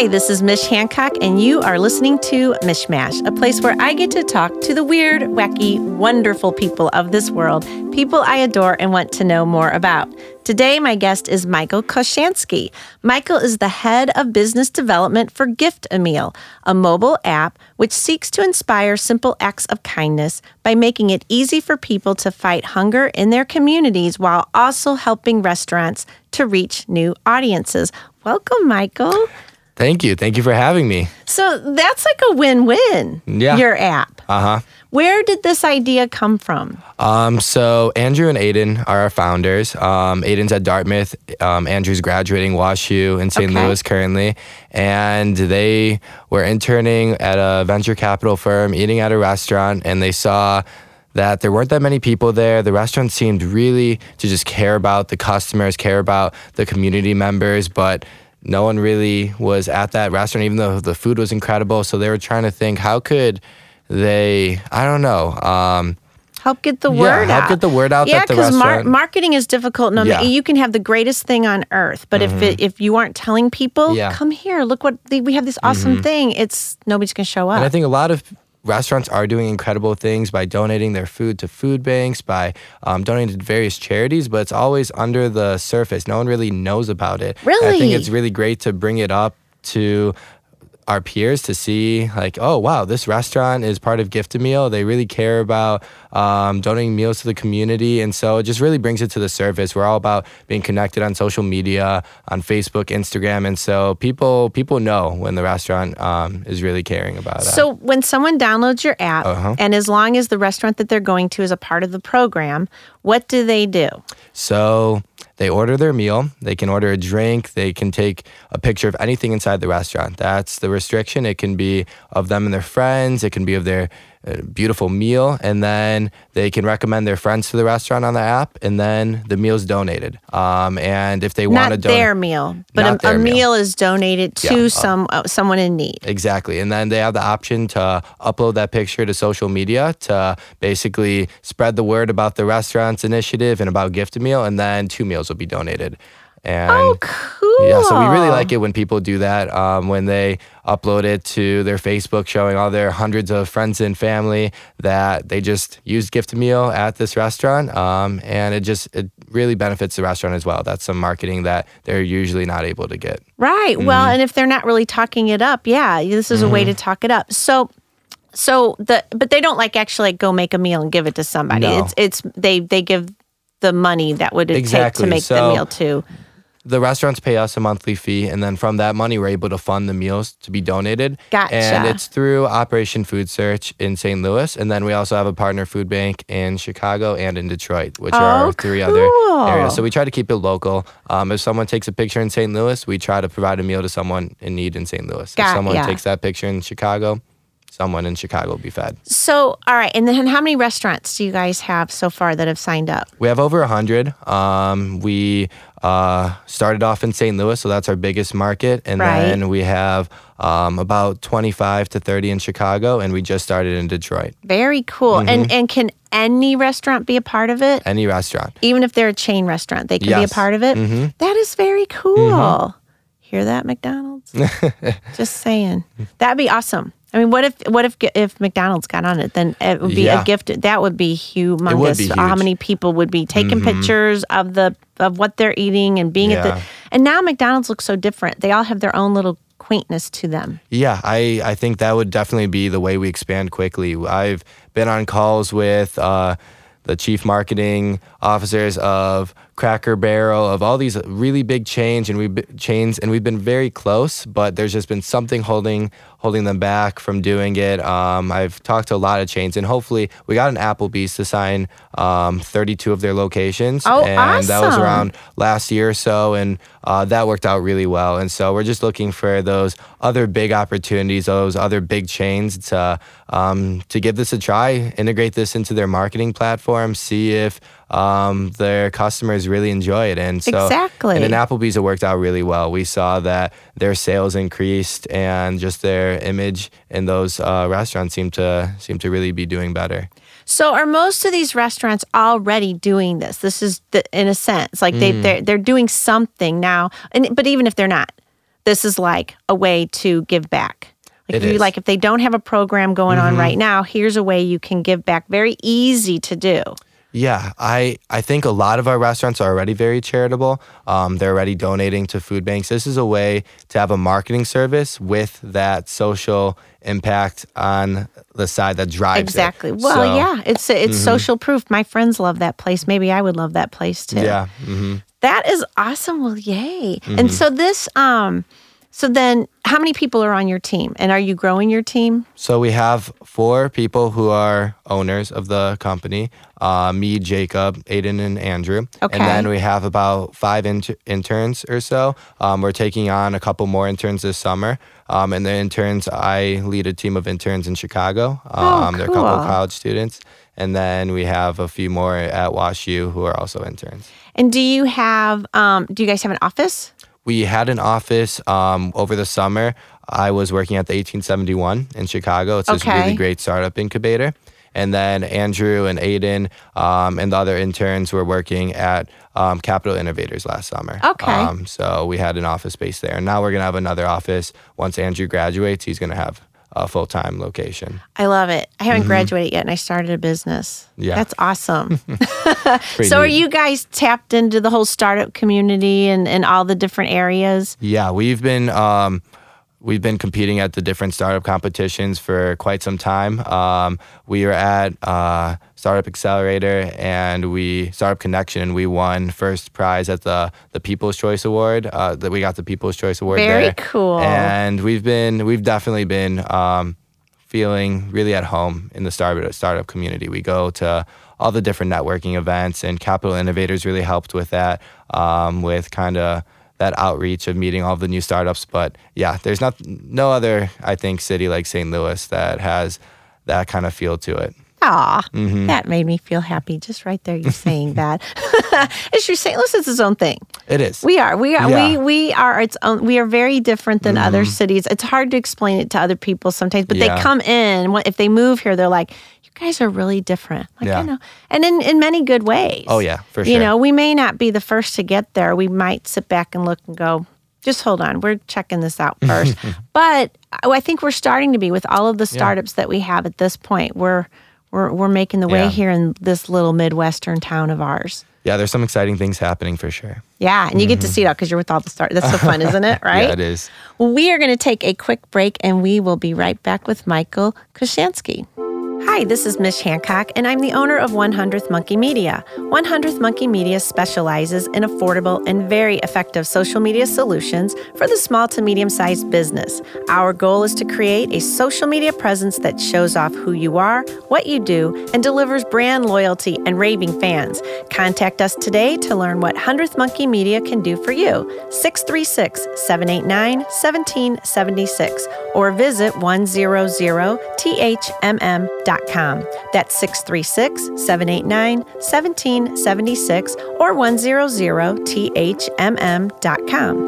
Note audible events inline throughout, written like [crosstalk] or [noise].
Hi, this is Mish Hancock, and you are listening to Mishmash, a place where I get to talk to the weird, wacky, wonderful people of this world, people I adore and want to know more about. Today, my guest is Michael Koshansky. Michael is the head of business development for Gift a Meal, a mobile app which seeks to inspire simple acts of kindness by making it easy for people to fight hunger in their communities while also helping restaurants to reach new audiences. Welcome, Michael. Thank you. Thank you for having me. So that's like a win win. Yeah. Your app. Uh huh. Where did this idea come from? Um, so Andrew and Aiden are our founders. Um, Aiden's at Dartmouth. Um, Andrew's graduating WashU in St. Okay. Louis currently, and they were interning at a venture capital firm, eating at a restaurant, and they saw that there weren't that many people there. The restaurant seemed really to just care about the customers, care about the community members, but no one really was at that restaurant, even though the food was incredible. So they were trying to think, how could they? I don't know. Um, Help get the Yeah, word help out. Help get the word out Yeah, because restaurant- marketing is difficult. No, Yeah. Mm-hmm. you can have the greatest thing on earth, but if it, if you aren't telling people, Yeah. Mm-hmm. come here, look what the, we have this awesome thing. It's nobody's gonna show up. And I think a lot of restaurants are doing incredible things by donating their food to food banks, by um, donating to various charities, but it's always under the surface. No one really knows about it. And I think it's really great to bring it up to our peers to see like oh wow this restaurant is part of gift a meal. They really care about um, donating meals to the community. And so it just really brings it to the surface. We're all about being connected on social media on facebook instagram. And so people people know when the restaurant um, is really caring about So when someone downloads your app, Uh-huh. and as long as the restaurant that they're going to is a part of the program, what do they do? So they order their meal, they can order a drink, they can take a picture of anything inside the restaurant. That's the restriction. It can be of them and their friends, it can be of their beautiful meal, and then they can recommend their friends to the restaurant on the app, and then the meal's donated. Um, and if they want to Not donate, their meal, but a, their a meal. meal is donated to Yeah, uh, some uh, someone in need. Exactly. And then they have the option to upload that picture to social media to basically spread the word about the restaurant's initiative and about Gift a Meal. And then two meals will be donated. And Oh, cool. yeah, so we really like it when people do that. Um, when they upload it to their Facebook, showing all their hundreds of friends and family that they just used Gift Meal at this restaurant, um, and it just it really benefits the restaurant as well. That's some marketing that they're usually not able to get. Right. Well, Mm-hmm. and if they're not really talking it up, yeah, this is a way to talk it up. So, so the but they don't like actually like go make a meal and give it to somebody. No. It's it's they they give the money that would it take Exactly. to make the meal too. The restaurants pay us a monthly fee, and then from that money, we're able to fund the meals to be donated. Gotcha. And it's through Operation Food Search in St. Louis, and then we also have a partner food bank in Chicago and in Detroit, which are Oh, our three other areas. So we try to keep it local. Um, if someone takes a picture in St. Louis, we try to provide a meal to someone in need in St. Louis. Got- if someone yeah. takes that picture in Chicago, someone in Chicago will be fed. So, all right, and then how many restaurants do you guys have so far that have signed up? We have over 100. Um, we uh, started off in St. Louis, so that's our biggest market. And Right. then we have um, about 25 to 30 in Chicago, and we just started in Detroit. Very cool. Mm-hmm. And and can any restaurant be a part of it? Any restaurant. Even if they're a chain restaurant, they can be a part of it. Mhm. That is very cool. Hear that, McDonald's? [laughs] Just saying. That'd be awesome. I mean, what if what if if McDonald's got on it? Then it would be a gift. That would be humongous. be How huge. Mm-hmm. many people would be taking pictures of the of what they're eating and being at the and now McDonald's looks so different. They all have their own little quaintness to them. Yeah, I, I think that would definitely be the way we expand quickly. I've been on calls with uh, the chief marketing officers of Cracker Barrel, of all these really big chains, and we've been, chains, and we've been very close. But there's just been something holding holding them back from doing it. Um, I've talked to a lot of chains, and hopefully, we got an Applebee's to sign um, 32 of their locations, Oh, and that was around last year or so, and uh, that worked out really well. And so we're just looking for those other big opportunities, those other big chains to um, to give this a try, integrate this into their marketing platform, see if um, their customers really enjoy it. And so, Exactly. and in Applebee's, it worked out really well. We saw that their sales increased, and just their image in those uh, restaurants seemed to seem to really be doing better. So are most of these restaurants already doing this? This is the, in a sense like they Mm. they're, they're doing something now. And but even if they're not, this is like a way to give back. Like you like if they don't have a program going on Mm-hmm. right now, here's a way you can give back. Very easy to do. Yeah, I, I think a lot of our restaurants are already very charitable. Um, they're already donating to food banks. This is a way to have a marketing service with that social impact on the side that drives it. Exactly. Well, So, mm-hmm. yeah, it's it's social proof. My friends love that place. Maybe I would love that place too. Yeah. hmm That is awesome. Well, yay. Mm-hmm. And so this um so then how many people are on your team? And are you growing your team? So we have four people who are owners of the company uh, me, Jacob, Aiden, and Andrew. Okay. And then we have about five inter- interns or so. Um, we're taking on a couple more interns this summer. Um, and the interns, I lead a team of interns in Chicago. Um, They're a couple Oh, of college students. And then we have a few more at WashU who are also interns. And do you have um do you guys have an office? We had an office um, over the summer. I was working at the 1871 in Chicago. It's this Okay. really great startup incubator. And then Andrew and Aiden um, and the other interns were working at um, Capital Innovators last summer. Okay. Um, so we had an office space there. And now we're going to have another office. Once Andrew graduates, he's going to have a full time location. I love it. I haven't graduated yet and I started a business. Mm-hmm. Yeah. That's awesome. [laughs] [laughs] So are you guys tapped into the whole startup community and, and all the different areas? Yeah, we've been um, we've been competing at the different startup competitions for quite some time. Um, we were at uh, Startup Accelerator and we Startup Connection, and we won first prize at the the People's Choice Award. Uh, that we got the People's Choice Award. Very there. cool. And we've been we've definitely been um, feeling really at home in the startup startup community. We go to all the different networking events, and Capital Innovators really helped with that, um, with kind of that outreach of meeting all the new startups. But yeah, there's not no other I think city like St. Louis that has that kind of feel to it. Ah, Mm-hmm. that made me feel happy just right there. You saying that. [laughs] it's your St. Louis is its own thing. It is. We are. We are. Yeah. Mm-hmm. We we are its own. We are very different than other cities. It's hard to explain it to other people sometimes, but they come in. If they move here, they're like, "You guys are really different." Like I know, and in in many good ways. Oh, yeah, for sure. You know, we may not be the first to get there. We might sit back and look and go. Just hold on. We're checking this out [laughs] first. but I think we're starting to be with all of the startups that we have at this point. We're we're we're making the way Yeah. here in this little midwestern town of ours. yeah, there's some exciting things happening for sure. Yeah, and you get to mm-hmm. see it all because you're with all the stars. That's so fun, isn't it? [laughs] Right? Yeah, it is. Well, we are going to take a quick break and we will be right back with Michael Koshansky. Hi, this is Mish Hancock, and I'm the owner of 100th Monkey Media. 100th Monkey Media specializes in affordable and very effective social media solutions for the small to medium sized business. Our goal is to create a social media presence that shows off who you are, what you do, and delivers brand loyalty and raving fans. Contact us today to learn what 100th Monkey Media can do for you. 636 789 1776 or visit 100thmm.com. That's 636 789 1776 or 100thmm.com.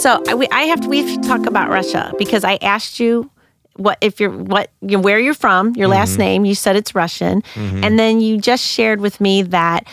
So I, we, I have to we have to talk about Russia because I asked you what if you're what you where you're from, your last name. You said it's Russian, and then you just shared with me that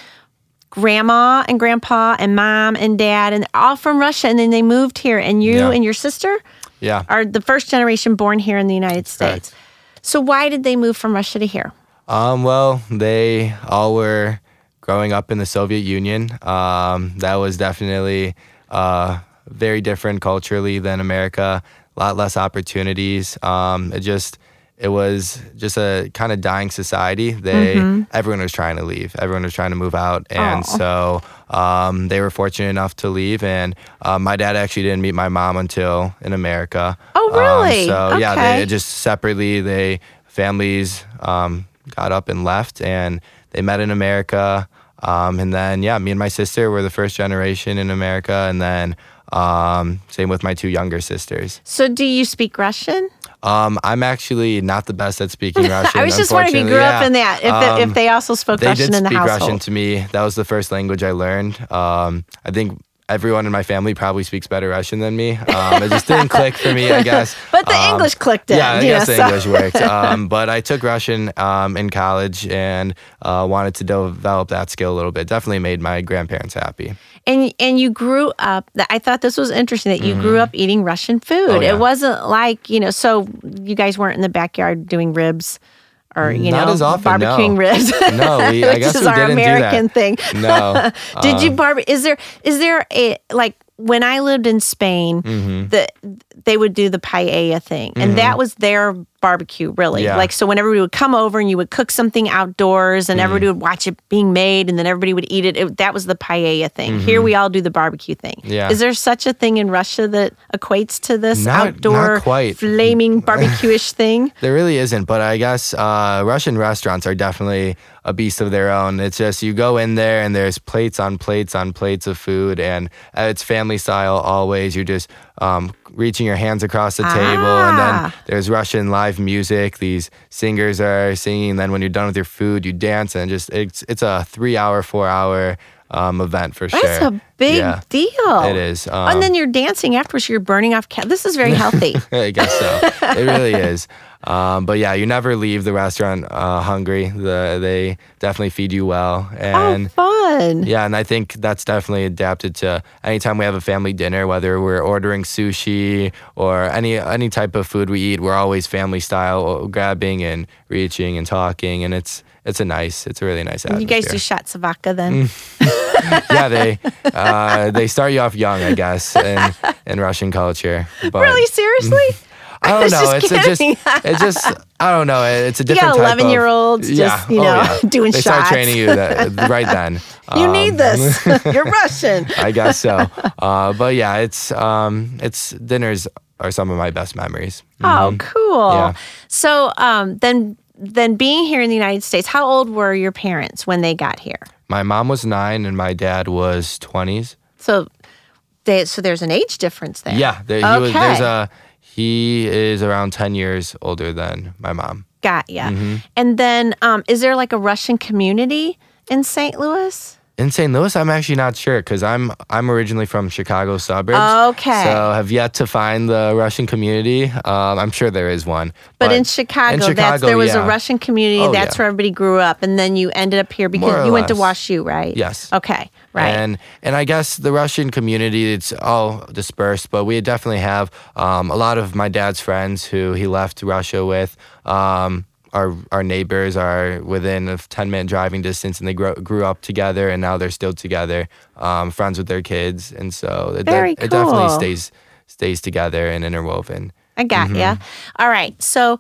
grandma and grandpa and mom and dad and all from Russia, and then they moved here, and you Yeah. and your sister Yeah. are the first generation born here in the United States. So why did they move from Russia to here? Um, well, they all were growing up in the Soviet Union. Um, that was definitely uh, very different culturally than America. A lot less opportunities. Um, it just it was just a kind of dying society. They everyone was trying to leave. Everyone was trying to move out, and Aw. so um, they were fortunate enough to leave. And uh, my dad actually didn't meet my mom until in America. Oh, Um, really? so yeah, they just separately they families um, got up and left, and they met in America. Um, and then yeah, me and my sister were the first generation in America, and then um, same with my two younger sisters. So do you speak Russian? Um, I'm actually not the best at speaking [laughs] Russian. I was just wondering if you grew up in that. If, Um, if they also spoke they Russian in the speak household. Russian to me. That was the first language I learned. Um, I think everyone in my family probably speaks better Russian than me. Um, it just didn't click for me, I guess. [laughs] But the Um, English clicked in. Yeah, I guess know, the so- English worked. [laughs] Um, but I took Russian um, in college and uh, wanted to develop that skill a little bit. Definitely made my grandparents happy. And and you grew up. I thought this was interesting that you grew up eating Russian food. Mm-hmm. Oh, yeah. It wasn't like you know. So you guys weren't in the backyard doing ribs, or you Not know, as often, no. barbecuing ribs. [laughs] No, we- I [laughs] which guess is we our didn't do that. American thing. No. [laughs] Did you um, barbe? Is there is there a like when I lived in Spain, Mm-hmm. the they would do the paella thing, and that was their barbecue, really. Yeah. Like so, when everybody would come over and you would cook something outdoors, and everybody Mm-hmm. would watch it being made, and then everybody would eat it. it that was the paella thing. Here we all do the barbecue thing. Mm-hmm. Yeah. Is there such a thing in Russia that equates to this Not- not outdoor quite. flaming [laughs] barbecue-ish thing? There really isn't, but I guess uh, Russian restaurants are definitely a beast of their own. It's just you go in there and there's plates on plates on plates of food, and uh, it's family style always. You're just um, reaching your hands across the table, and then Ah. there's Russian live music. These singers are singing. And then when you're done with your food, you dance, and just it's it's a three hour, four hour um, event for That's sure. That's a big Yeah. deal. It is. and Um, then you're dancing afterwards. You're burning off. Ca- this is very healthy. [laughs] I guess so. it really [laughs] is. Um, but yeah, you never leave the restaurant uh, hungry. The, they definitely feed you well, and oh, fun. yeah, and I think that's definitely adapted to anytime we have a family dinner, whether we're ordering sushi or any any type of food we eat, we're always family style, grabbing and reaching and talking, and it's it's a nice, it's a really nice atmosphere. You guys do shots of vodka then? [laughs] yeah, they uh, they start you off young, I guess, in in Russian culture. But really? Seriously? [laughs] I don't [laughs] know. just it's just it's just I don't know. It's a You different got type of- 11 year olds yeah. just, you Oh, know, [laughs] yeah. doing shots. they start training you that, [laughs] right then. you Um, need this. You're Russian. I guess so. Uh, but yeah, it's um, it's dinners are some of my best memories. Oh, cool. Yeah. So um, then, then being here in the United States, how old were your parents when they got here? My mom was nine and my dad was twenties. So, they, so there's an age difference there. Yeah, there, he was, there's Okay. a he is around ten years older than my mom. Got ya. Mm-hmm. And then, um, is there like a Russian community in St. Louis? In St. Louis, I'm actually not sure because I'm I'm originally from Chicago suburbs. Okay. So have yet to find the Russian community. Um, I'm sure there is one. But, in, Chicago, that's, Chicago, there was yeah. a Russian community. Oh, that's yeah. where everybody grew up, and then you ended up here because you went to less. WashU, right? Yes. Okay. Right. And and I guess the Russian community it's all dispersed, but we definitely have um, a lot of my dad's friends who he left Russia with. Um, our our neighbors are within a ten minute driving distance, and they grew, grew up together, and now they're still together, um, friends with their kids, and so it, Very it definitely stays stays together and interwoven. I got Mm-hmm. ya. All right. So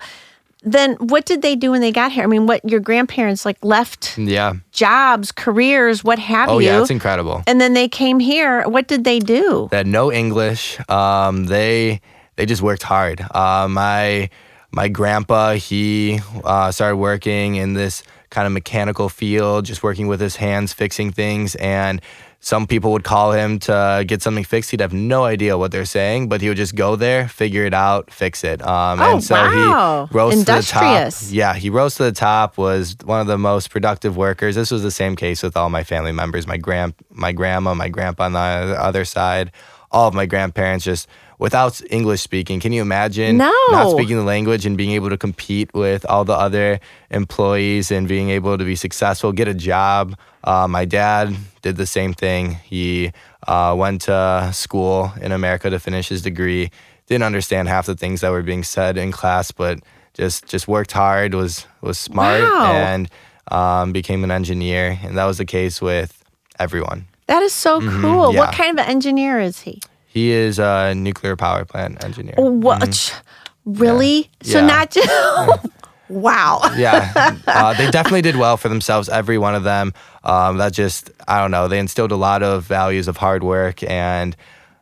then what did they do when they got here? I mean, what your grandparents like left Yeah. jobs, careers, what have Oh you? yeah, it's incredible. and then they came here. What did they do? that no English. Um, they they just worked hard. Uh, my my grandpa he uh, started working in this kind of mechanical field, just working with his hands, fixing things, and. Some people would call him to get something fixed. He'd have no idea what they're saying, but he would just go there, figure it out, fix it. Um, Oh, and so wow. he rose to the top. Yeah, he rose to the top. Was one of the most productive workers. This was the same case with all my family members. My grand, my grandma, my grandpa on the other side. All of my grandparents just without English speaking. Can you imagine No. not speaking the language and being able to compete with all the other employees and being able to be successful, get a job? Uh, my dad did the same thing. He uh, went to school in America to finish his degree. Didn't understand half the things that were being said in class, but just just worked hard. was was smart Wow. and um, became an engineer. And that was the case with everyone. That is so cool. What Mm-hmm. yeah. kind of engineer is he? He is a nuclear power plant engineer. What? Really? So Mm-hmm. Yeah. not just. [laughs] wow. [laughs] yeah, uh, they definitely did well for themselves. Every one of them. Um, that just I don't know. They instilled a lot of values of hard work, and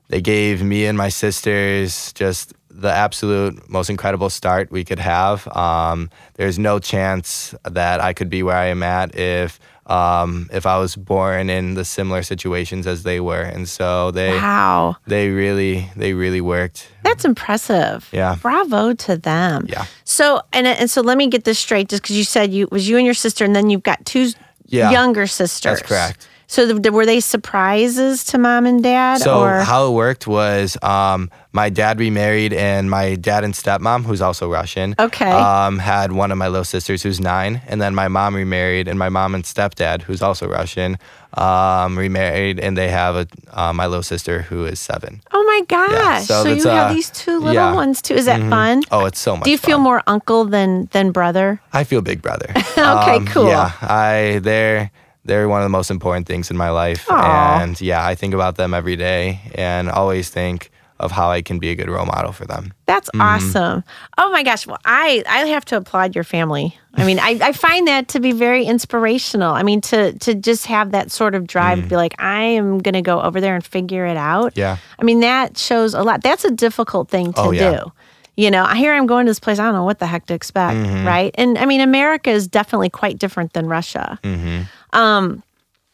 they gave me and my sisters just the absolute most incredible start we could have. Um, there's no chance that I could be where I am at if um, if I was born in the similar situations as they were, and so they Wow. they really they really worked. That's impressive. Yeah. Bravo to them. Yeah. So and and so let me get this straight, just because you said you was you and your sister, and then you've got two Yeah. younger sisters. That's correct. So th- were they surprises to mom and dad? So or how it worked was um, my dad remarried, and my dad and stepmom, who's also Russian, Okay. um, had one of my little sisters who's nine, and then my mom remarried, and my mom and stepdad, who's also Russian, um, remarried, and they have a uh, my little sister who is seven. oh my gosh! so so that's, you have uh, these two little yeah. ones too. Is that fun? Oh, it's so much. Do you feel more uncle than than brother? I feel big brother. [laughs] Okay, cool. Yeah, I they're they're one of the most important things in my life, Aw. and yeah, I think about them every day, and always think of how I can be a good role model for them. That's mm-hmm. awesome. Oh my gosh. Well, I, I have to applaud your family. I mean, I, I find that to be very inspirational. I mean, to to just have that sort of drive to mm. be like, I am going to go over there and figure it out. Yeah. I mean, that shows a lot. That's a difficult thing to Oh, yeah. do. You know, I hear I'm going to this place. I don't know what the heck to expect, Mm-hmm. right? And I mean, America is definitely quite different than Russia. Mm-hmm. Um,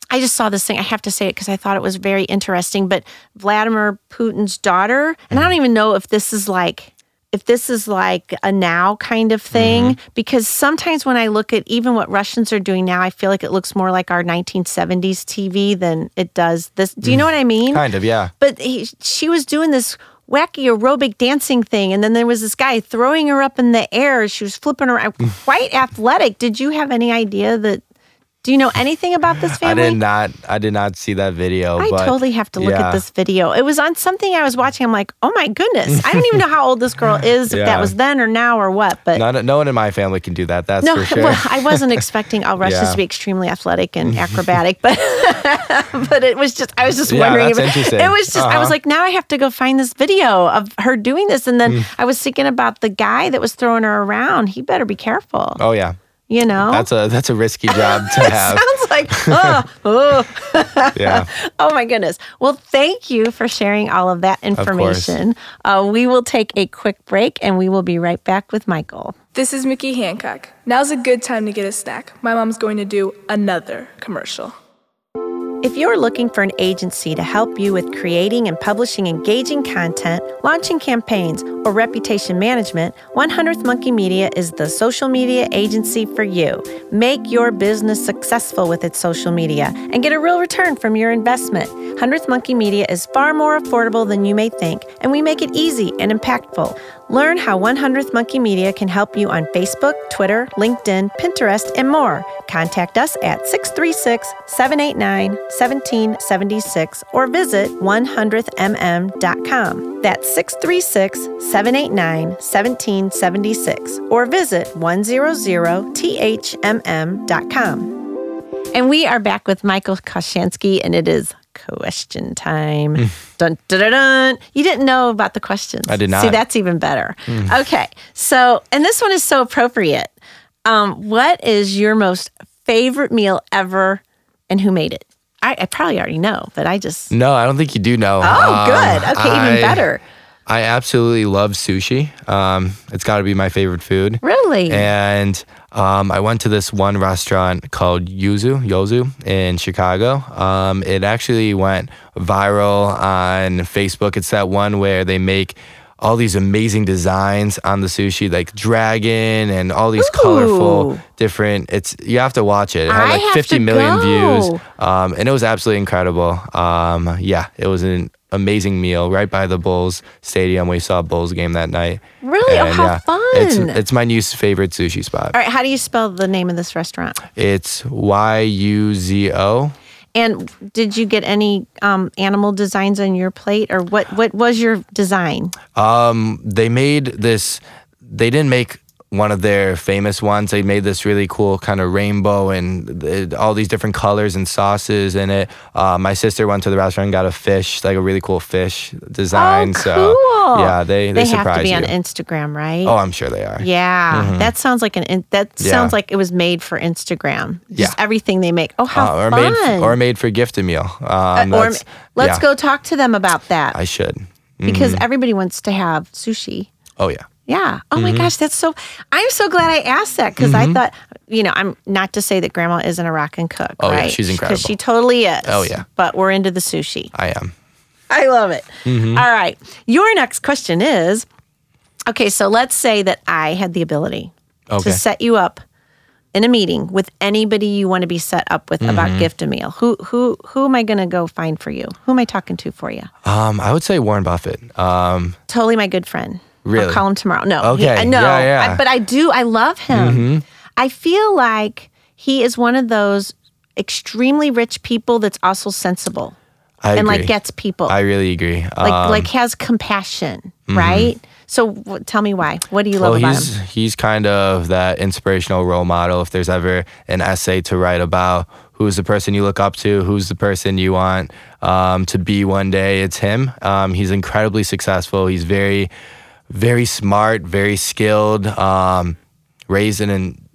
I just saw this thing. I have to say it because I thought it was very interesting. But Vladimir Putin's daughter, and I don't even know if this is like if this is like a now kind of thing because sometimes when I look at even what Russians are doing now, I feel like it looks more like our 1970s TV than it does this. Do you know what I mean? Kind of, yeah. But he, she was doing this wacky aerobic dancing thing, and then there was this guy throwing her up in the air. She was flipping uh, around, [laughs] quite athletic. Did you have any idea that? Do you know anything about this family? I did not. I did not see that video. I but totally have to look yeah. at this video. It was on something I was watching. I'm like, oh my goodness. I don't even know how old this girl [laughs] is, if that was then or now or what. But None, no one in my family can do that. That's no, for [laughs] sure. well, I wasn't expecting all Russians Yeah. to be extremely athletic and [laughs] acrobatic, but but it was just I was just Yeah, wondering. that's if it, interesting. it was just I was Uh-huh. like, now I have to go find this video of her doing this, and then Mm. I was thinking about the guy that was throwing her around. He better be careful. oh yeah, You know, that's a that's a risky [laughs] job to have. sounds like [laughs] oh, oh. yeah. [laughs] Oh my goodness. Well, thank you for sharing all of that course. information. Uh, we will take a quick break and we will be right back with Michael. This is Mickey Hancock. Now's a good time to get a snack. My mom's going to do another commercial. If you're looking for an agency to help you with creating and publishing engaging content, launching campaigns, or reputation management, 100th Monkey Media is the social media agency for you. Make your business successful with its social media and get a real return from your investment. 100th Monkey Media is far more affordable than you may think, and we make it easy and impactful. Learn how 100th Monkey Media can help you on Facebook, Twitter, LinkedIn, Pinterest, and more. Contact us at 636 789 1776 or visit 100thmm.com. That's 636 789 1776 or visit 100thmm.com. And we are back with Michael Koshansky, and it is question time. dun, dun, dun, dun. You didn't know about the questions. I did not. See, that's even better. Okay. So, and this one is so appropriate. Um, what is your most favorite meal ever, and who made it? I, I probably already know, but I just. No, I don't think you do know. Oh, Um, good. Okay, even I- better. I absolutely love sushi. Um, it's got to be my favorite food. Really? And um, I went to this one restaurant called Yuzu, Yozu in Chicago. Um, it actually went viral on Facebook. It's that one where they make all these amazing designs on the sushi, like dragon and all these Ooh. colorful different. It's you have to watch it. It had I like have 50 to million go. views, um, and it was absolutely incredible. Um, yeah, it was an amazing meal right by the Bulls Stadium. We saw a Bulls game that night. Really? Oh, how yeah, fun. It's it's my new favorite sushi spot. All right. How do you spell the name of this restaurant? It's Y U Z O. And did you get any um, animal designs on your plate, or what? What was your design? Um, they made this. They didn't make one of their famous ones. They made this really cool kind of rainbow and the, all these different colors and sauces in it. Uh, my sister went to the restaurant and got a fish, like a really cool fish design. oh, So cool. yeah, they they, they have to be you. on Instagram, right? oh, I'm sure they are. Yeah, that sounds like an in- that Yeah. sounds like it was made for Instagram. Just Yeah. everything they make. Oh, how Uh, or fun! made or made for gift a meal. Um, Uh, or let's yeah, go talk to them about that I should. because Mm-hmm. everybody wants to have sushi. Oh yeah. Yeah. Oh Mm-hmm. my gosh, that's so. I'm so glad I asked that because I thought, you know, I'm not to say that Grandma isn't a rock and cook. Oh, yeah, right? she's Because she totally is. Oh, yeah. But we're into the sushi. I am. I love it. Mm-hmm. All right. Your next question is okay, so let's say that I had the ability Okay. to set you up in a meeting with anybody you want to be set up with about gift a meal, who who who am I going to go find for you? Who am I talking to for you? Um, I would say Warren Buffett. Um, Totally my good friend. I'll call him tomorrow. No. Okay. I no. Yeah, yeah. Mm-hmm. I- but I do. I love him. I feel like he is one of those extremely rich people that's also sensible I and agree. like gets people. I really agree. like Um, like has compassion, right? So w- tell me why. What do you love well, about he's him? he's kind of that inspirational role model. If there's ever an essay to write about who's the person you look up to, who's the person you want um, to be one day, it's him. Um, he's incredibly successful. He's very, very smart, very skilled. Um, raised in an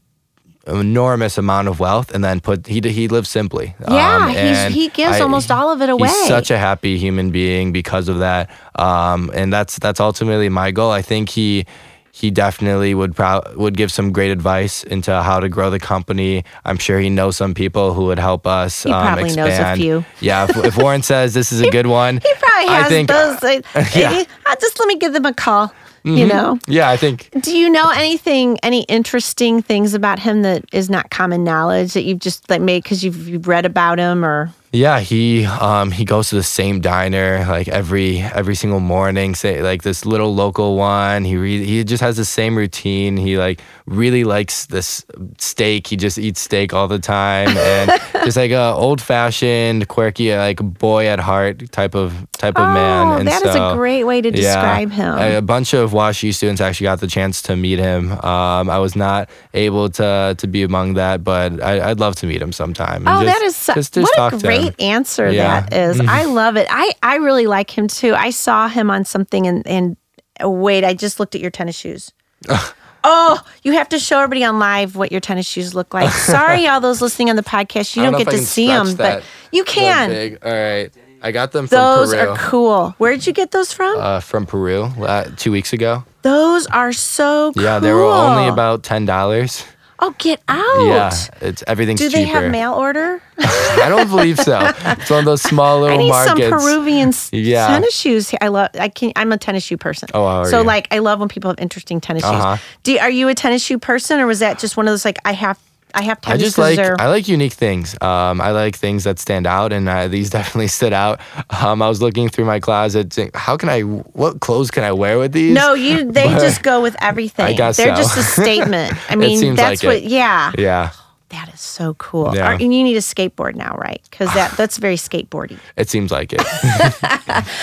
enormous amount of wealth, and then put he he lives simply. Yeah, Um, he's, he gives I- almost all of it away. He's such a happy human being because of that, um, and that's that's ultimately my goal. I think he he definitely would pro- would give some great advice into how to grow the company. I'm sure he knows some people who would help us. He um, probably knows a few. Yeah, if, if Warren says this is a [laughs] good one, he probably has I think, those. Like, [laughs] yeah. Eh, just let me give them a call. You know. Yeah, I think Do you know anything, any interesting things about him that is not common knowledge that you've just like made because you've, you've read about him or? Yeah, he um he goes to the same diner like every every single morning. Say like this little local one. He re- he just has the same routine. He like really likes this steak. He just eats steak all the time and [laughs] just like a old fashioned, quirky, like boy at heart type of type of man. Oh, And that is so, a great way to yeah, describe him. A, a bunch of WashU students actually got the chance to meet him. Um, I was not able to to be among that, but I, I'd love to meet him sometime. Oh, just- that is just, just what a great answer Yeah. Mm-hmm. that is. I love it. I I really like him too. I saw him on something and and oh, wait, I just looked at your tennis shoes. [laughs] oh, you have to show everybody on live what your tennis shoes look like. [laughs] Sorry, all those listening on the podcast, you I don't, get to see them, that- but you can. All right. I got them from Peru. Those are cool. Where'd you get those from? Uh, from Peru uh, two weeks ago. those are so cool. Yeah, they were only about ten dollars. Oh, get out. Yeah, it's everything's Do they cheaper. have mail order? [laughs] I don't believe so. It's one of those small [laughs] little I need markets. some Peruvian s- [laughs] Yeah. tennis shoes. I love. I can. I'm a tennis shoe person. Oh, how are so you? like I love when people have interesting tennis Uh-huh. shoes. Do are you a tennis shoe person, or was that just one of those like I have I have I tennis just like they're- I like unique things. Um, I like things that stand out, and uh, these [laughs] definitely stood out. Um, I was looking through my closet. saying, How can I? What clothes can I wear with these? no, you they [laughs] But- just go with everything. I guess they're so. just a statement. [laughs] I mean, that's like what. it. Yeah, Yeah, that is so cool. Yeah. Are- and you need a skateboard now, right? Because that [sighs] that's very skateboardy. it seems like it. [laughs]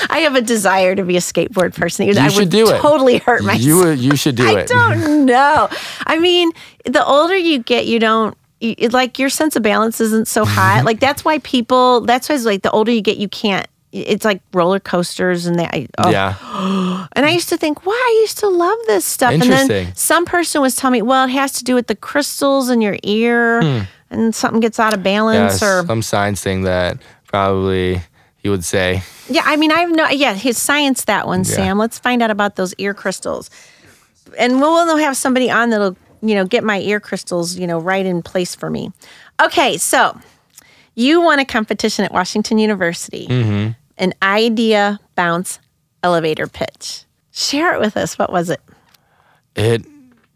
I have a desire to be a skateboard person. I should would do it. totally hurt myself. you you should do I it. I don't [laughs] know. I mean, the older you get, you don't. You, like your sense of balance isn't so high. [laughs] like that's why people. That's why it's like the older you get, you can't. It's like roller coasters and that. Oh. Yeah. [gasps] And I used to think, wow, I used to love this stuff. And then some person was telling me, well, it has to do with the crystals in your ear, and something gets out of Hmm. Yeah, balance, or some science thing that probably he would say. Yeah, I mean, I have no. Yeah, his science that one, Yeah. Sam. Let's find out about those ear crystals, and we'll, we'll have somebody on that'll you know get my ear crystals you know right in place for me. Okay, so you won a competition at Washington University, an idea bounce elevator pitch. Share it with us. What was it? It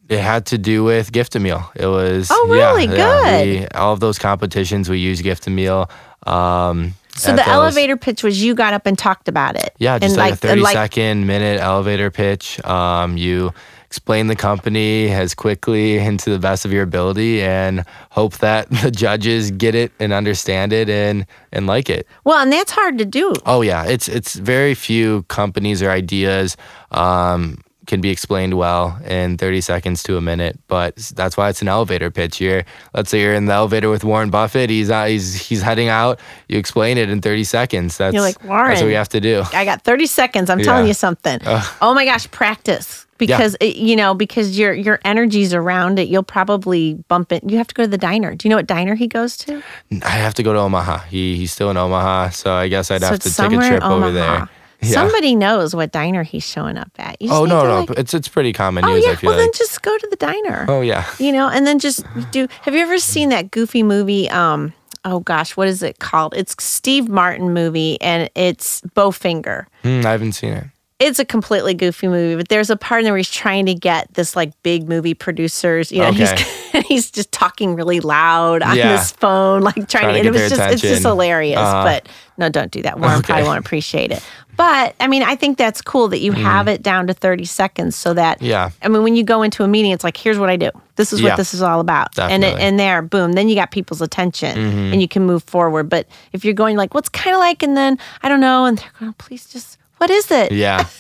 it had to do with gift a meal. It was Oh, really? yeah, Good. we- all of those competitions we use gift a meal. Um, So the those- elevator pitch was you got up and talked about it. Yeah, just and like, a thirty and second minute elevator pitch. Um, you explain the company as quickly and to the best of your ability, and hope that [laughs] the judges get it and understand it and and like it. Well, and that's hard to do. Oh yeah, it's it's very few companies or ideas um, can be explained well in 30 seconds to a minute. But that's why it's an elevator pitch. You're let's say you're in the elevator with Warren Buffett. He's out, he's he's heading out. You explain it in 30 seconds. That's You're like, Warren. That's what we have to do. I got 30 seconds. I'm telling you something. oh my gosh, practice because it, you know because your your energy's around it. You'll probably bump it. You have to go to the diner. Do you know what diner he goes to? I have to go to Omaha. He he's still in Omaha, so I guess I'd so have to take a trip over there. Yeah. Somebody knows what diner he's showing up at. Oh no no, like- it's it's pretty common oh news. yeah. Well then just go to the diner. oh yeah. You know, and then just do. Have you ever seen that goofy movie? Um. Oh gosh, what is it called? It's Steve Martin movie, and it's Bowfinger. Hmm, I haven't seen it. It's a completely goofy movie, but there's a part in there where he's trying to get this like big movie producers. You know, Okay. [laughs] he's he's just talking really loud on Yeah. his phone, like trying, Trying to. to it was just it's just hilarious. Uh-huh. But no, don't do that. Warren probably won't appreciate it. But I mean, I think that's cool that you have it down to 30 seconds so that Mm. Yeah. I mean, when you go into a meeting, it's like, here's what I do. This is Yeah. what this is all about. And it, Mm-hmm. and there, boom, then you got people's attention and you can move forward. But if you're going like, what's kind of like, and then I don't know, and they're going, please just, what is it? Yeah. [laughs]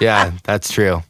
Yeah, that's true.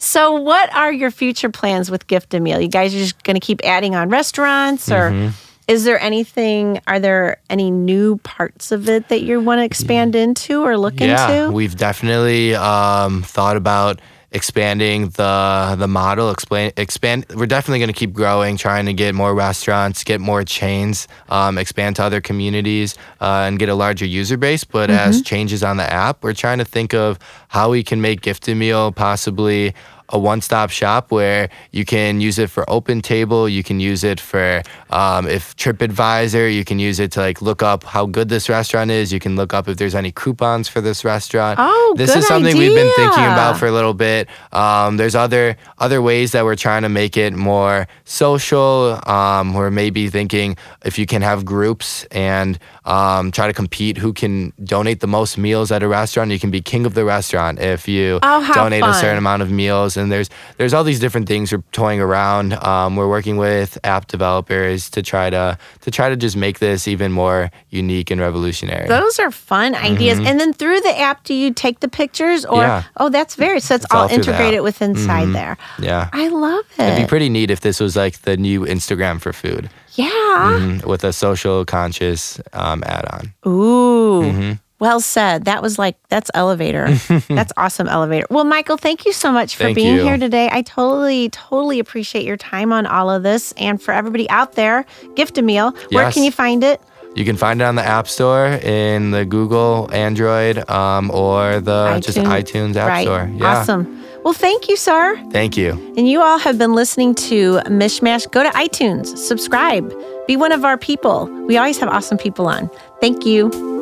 So, what are your future plans with Gift a Meal? You guys are just going to keep adding on restaurants, or Mm-hmm. is there anything? Are there any new parts of it that you want to expand into or look Yeah, into? we've definitely um, thought about expanding the the model. Explain, expand. We're definitely going to keep growing, trying to get more restaurants, get more chains, um, expand to other communities, uh, and get a larger user base. But as changes on the app, we're trying to think of how we can make Gift a Meal possibly a one-stop shop where you can use it for open table you can use it for um, if tripadvisor you can use it to like look up how good this restaurant is. You can look up if there's any coupons for this restaurant. Oh, this is something we've been thinking about for a little bit. Um, there's other other ways that we're trying to make it more social. Um, we're maybe thinking if you can have groups and um, try to compete who can donate the most meals at a restaurant you can be king of the restaurant if you Oh, donate a certain amount of meals and there's there's all these different things we're toying around um, we're working with app developers to try to to try to just make this even more unique and revolutionary Those are fun ideas. And then through the app, do you take the pictures or? Mm-hmm. Yeah. Oh, that's very. So it's, It's all, all integrated with inside there. yeah I love it. it'd be pretty neat if this was like the new instagram for food yeah. Mhm, with a social conscious um, add-on Ooh. Mm-hmm. Well said. That was like that's elevator. [laughs] that's awesome elevator. Well, Michael, thank you so much for Thank being you. here today. I totally, totally appreciate your time on all of this. And for everybody out there, gift a meal. Where can you find it? you can find it on the app store in the google android um, or the just itunes app right. store yeah Awesome. Well, thank you, sir. thank you And you all have been listening to Mishmash. Go to iTunes, subscribe, be one of our people. We always have awesome people on. Thank you.